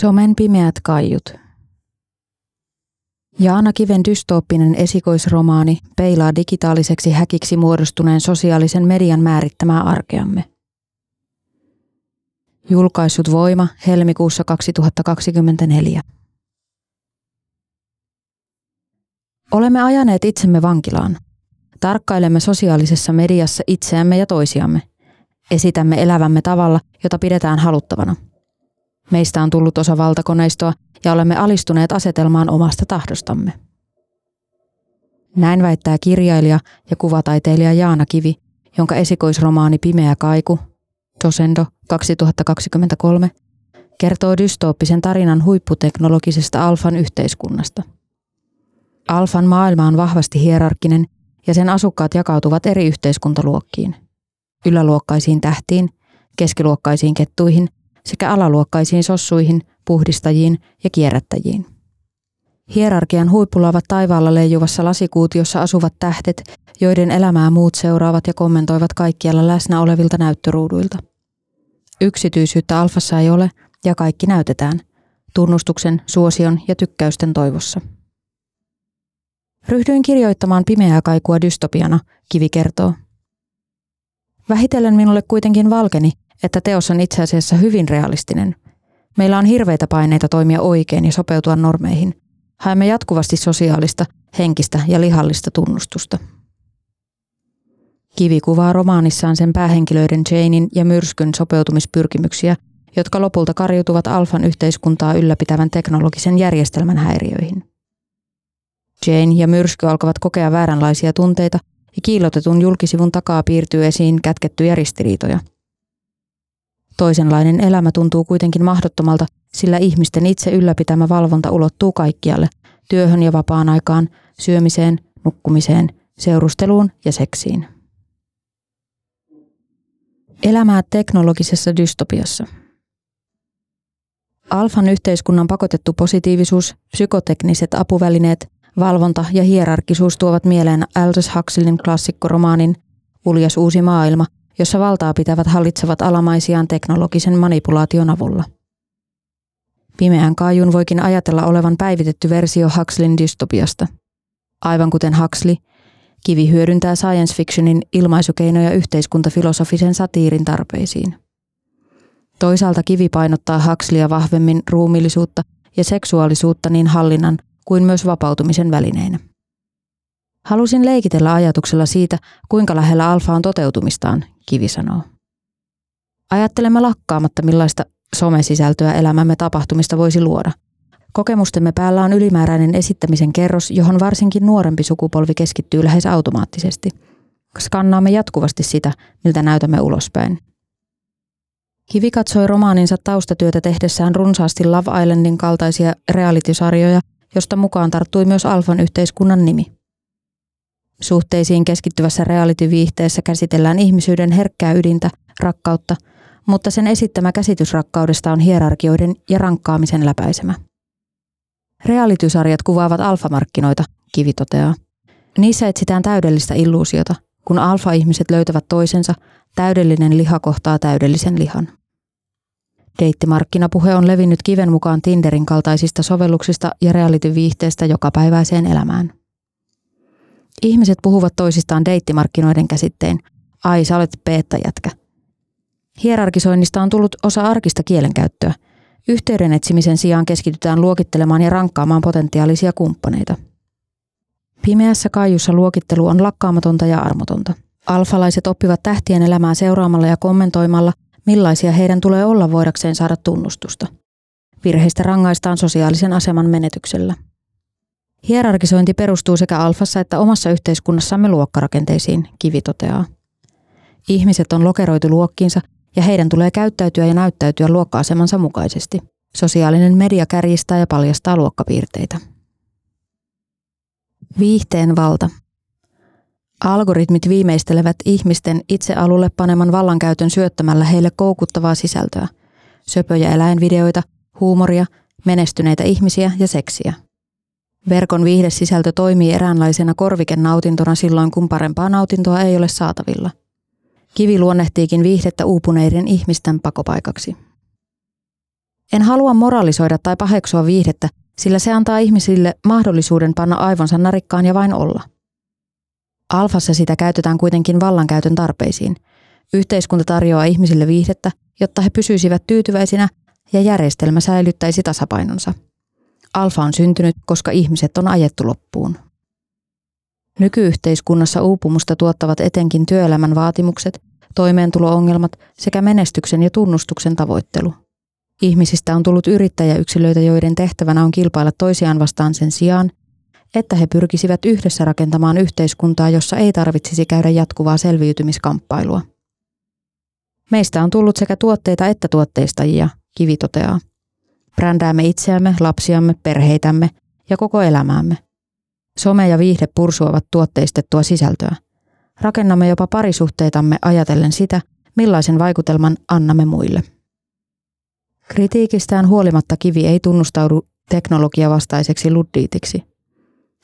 Somen pimeät kaiut. Jaana Kiven dystooppinen esikoisromaani peilaa digitaaliseksi häkiksi muodostuneen sosiaalisen median määrittämää arkeamme. Julkaissut Voima helmikuussa 2024. Olemme ajaneet itsemme vankilaan. Tarkkailemme sosiaalisessa mediassa itseämme ja toisiamme. Esitämme elävämme tavalla, jota pidetään haluttavana – Meistä on tullut osa valtakoneistoa ja olemme alistuneet asetelmaan omasta tahdostamme. Näin väittää kirjailija ja kuvataiteilija Jaana Kivi, jonka esikoisromaani Pimeä kaiku, Tosendo 2023, kertoo dystooppisen tarinan huipputeknologisesta alfan yhteiskunnasta. Alfan maailma on vahvasti hierarkkinen ja sen asukkaat jakautuvat eri yhteiskuntaluokkiin. Yläluokkaisiin tähtiin, keskiluokkaisiin kettuihin sekä alaluokkaisiin sossuihin, puhdistajiin ja kierrättäjiin. Hierarkian huipulla ovat taivaalla leijuvassa lasikuutiossa asuvat tähdet, joiden elämää muut seuraavat ja kommentoivat kaikkialla läsnä olevilta näyttöruuduilta. Yksityisyyttä alfassa ei ole ja kaikki näytetään, tunnustuksen, suosion ja tykkäysten toivossa. Ryhdyin kirjoittamaan pimeää kaikua dystopiana, Kivi kertoo. Vähitellen minulle kuitenkin valkeni, että teos on itse asiassa hyvin realistinen. Meillä on hirveitä paineita toimia oikein ja sopeutua normeihin. Haemme jatkuvasti sosiaalista, henkistä ja lihallista tunnustusta. Kivi kuvaa romaanissaan sen päähenkilöiden Janein ja myrskyn sopeutumispyrkimyksiä, jotka lopulta karjutuvat alfan yhteiskuntaa ylläpitävän teknologisen järjestelmän häiriöihin. Jane ja myrsky alkavat kokea vääränlaisia tunteita ja kiilotetun julkisivun takaa piirtyy esiin kätkettyjä ristiriitoja – Toisenlainen elämä tuntuu kuitenkin mahdottomalta, sillä ihmisten itse ylläpitämä valvonta ulottuu kaikkialle, työhön ja vapaan aikaan, syömiseen, nukkumiseen, seurusteluun ja seksiin. Elämää teknologisessa dystopiassa. Alfan yhteiskunnan pakotettu positiivisuus, psykotekniset apuvälineet, valvonta ja hierarkisuus tuovat mieleen Aldous Huxleyn klassikkoromaanin Uljas uusi maailma – jossa valtaa pitävät hallitsevat alamaisiaan teknologisen manipulaation avulla. Pimeän kaajun voikin ajatella olevan päivitetty versio Huxleyn dystopiasta. Aivan kuten Huxley, Kivi hyödyntää science fictionin ilmaisukeinoja yhteiskuntafilosofisen satiirin tarpeisiin. Toisaalta Kivi painottaa Huxleya vahvemmin ruumillisuutta ja seksuaalisuutta niin hallinnan kuin myös vapautumisen välineinä. Halusin leikitellä ajatuksella siitä, kuinka lähellä alfa on toteutumistaan, Kivi sanoo. Ajattelemme lakkaamatta, millaista somesisältöä elämämme tapahtumista voisi luoda. Kokemustemme päällä on ylimääräinen esittämisen kerros, johon varsinkin nuorempi sukupolvi keskittyy lähes automaattisesti. Skannaamme jatkuvasti sitä, miltä näytämme ulospäin. Kivi katsoi romaaninsa taustatyötä tehdessään runsaasti Love Islandin kaltaisia realitysarjoja, josta mukaan tarttui myös Alfan yhteiskunnan nimi. Suhteisiin keskittyvässä reality-viihteessä käsitellään ihmisyyden herkkää ydintä, rakkautta, mutta sen esittämä käsitys rakkaudesta on hierarkioiden ja rankkaamisen läpäisemä. Realitysarjat kuvaavat alfamarkkinoita, Kivi toteaa. Niissä etsitään täydellistä illuusiota. Kun alfa-ihmiset löytävät toisensa, täydellinen liha kohtaa täydellisen lihan. Deittimarkkinapuhe on levinnyt kiven mukaan Tinderin kaltaisista sovelluksista ja reality-viihteestä jokapäiväiseen elämään. Ihmiset puhuvat toisistaan deittimarkkinoiden käsittein. Ai, sä olet peettajätkä. Hierarkisoinnista on tullut osa arkista kielenkäyttöä. Yhteyden etsimisen sijaan keskitytään luokittelemaan ja rankkaamaan potentiaalisia kumppaneita. Pimeässä kaijussa luokittelu on lakkaamatonta ja armotonta. Alfalaiset oppivat tähtien elämää seuraamalla ja kommentoimalla, millaisia heidän tulee olla voidakseen saada tunnustusta. Virheistä rangaistaan sosiaalisen aseman menetyksellä. Hierarkisointi perustuu sekä alfassa että omassa yhteiskunnassamme luokkarakenteisiin, Kivi toteaa. Ihmiset on lokeroitu luokkiinsa ja heidän tulee käyttäytyä ja näyttäytyä luokka-asemansa mukaisesti. Sosiaalinen media kärjistää ja paljastaa luokkapiirteitä. Viihteen valta. Algoritmit viimeistelevät ihmisten itse alulle paneman vallankäytön syöttämällä heille koukuttavaa sisältöä. Söpöjä eläinvideoita, huumoria, menestyneitä ihmisiä ja seksiä. Verkon viihdesisältö toimii eräänlaisena korvikenautintona silloin, kun parempaa nautintoa ei ole saatavilla. Kivi luonnehtiikin viihdettä uupuneiden ihmisten pakopaikaksi. En halua moralisoida tai paheksua viihdettä, sillä se antaa ihmisille mahdollisuuden panna aivonsa narikkaan ja vain olla. Alfassa sitä käytetään kuitenkin vallankäytön tarpeisiin. Yhteiskunta tarjoaa ihmisille viihdettä, jotta he pysyisivät tyytyväisinä ja järjestelmä säilyttäisi tasapainonsa. Alfa on syntynyt, koska ihmiset on ajettu loppuun. Nykyyhteiskunnassa uupumusta tuottavat etenkin työelämän vaatimukset, toimeentuloongelmat sekä menestyksen ja tunnustuksen tavoittelu. Ihmisistä on tullut yrittäjäyksilöitä, joiden tehtävänä on kilpailla toisiaan vastaan sen sijaan, että he pyrkisivät yhdessä rakentamaan yhteiskuntaa, jossa ei tarvitsisi käydä jatkuvaa selviytymiskamppailua. Meistä on tullut sekä tuotteita että tuotteistajia, Kivi toteaa. Brändäämme itseämme, lapsiamme, perheitämme ja koko elämäämme. Some ja viihde pursuavat tuotteistettua sisältöä. Rakennamme jopa parisuhteitamme ajatellen sitä, millaisen vaikutelman annamme muille. Kritiikistään huolimatta kivi ei tunnustaudu teknologiavastaiseksi luddiitiksi.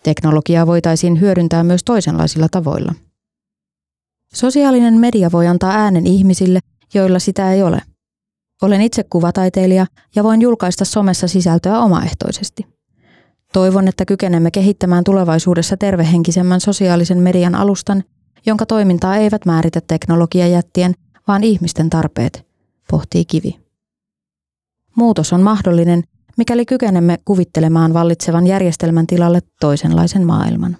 Teknologiaa voitaisiin hyödyntää myös toisenlaisilla tavoilla. Sosiaalinen media voi antaa äänen ihmisille, joilla sitä ei ole. Olen itse kuvataiteilija ja voin julkaista somessa sisältöä omaehtoisesti. Toivon, että kykenemme kehittämään tulevaisuudessa tervehenkisemmän sosiaalisen median alustan, jonka toimintaa eivät määritä teknologiajättien, vaan ihmisten tarpeet, pohtii Kivi. Muutos on mahdollinen, mikäli kykenemme kuvittelemaan vallitsevan järjestelmän tilalle toisenlaisen maailman.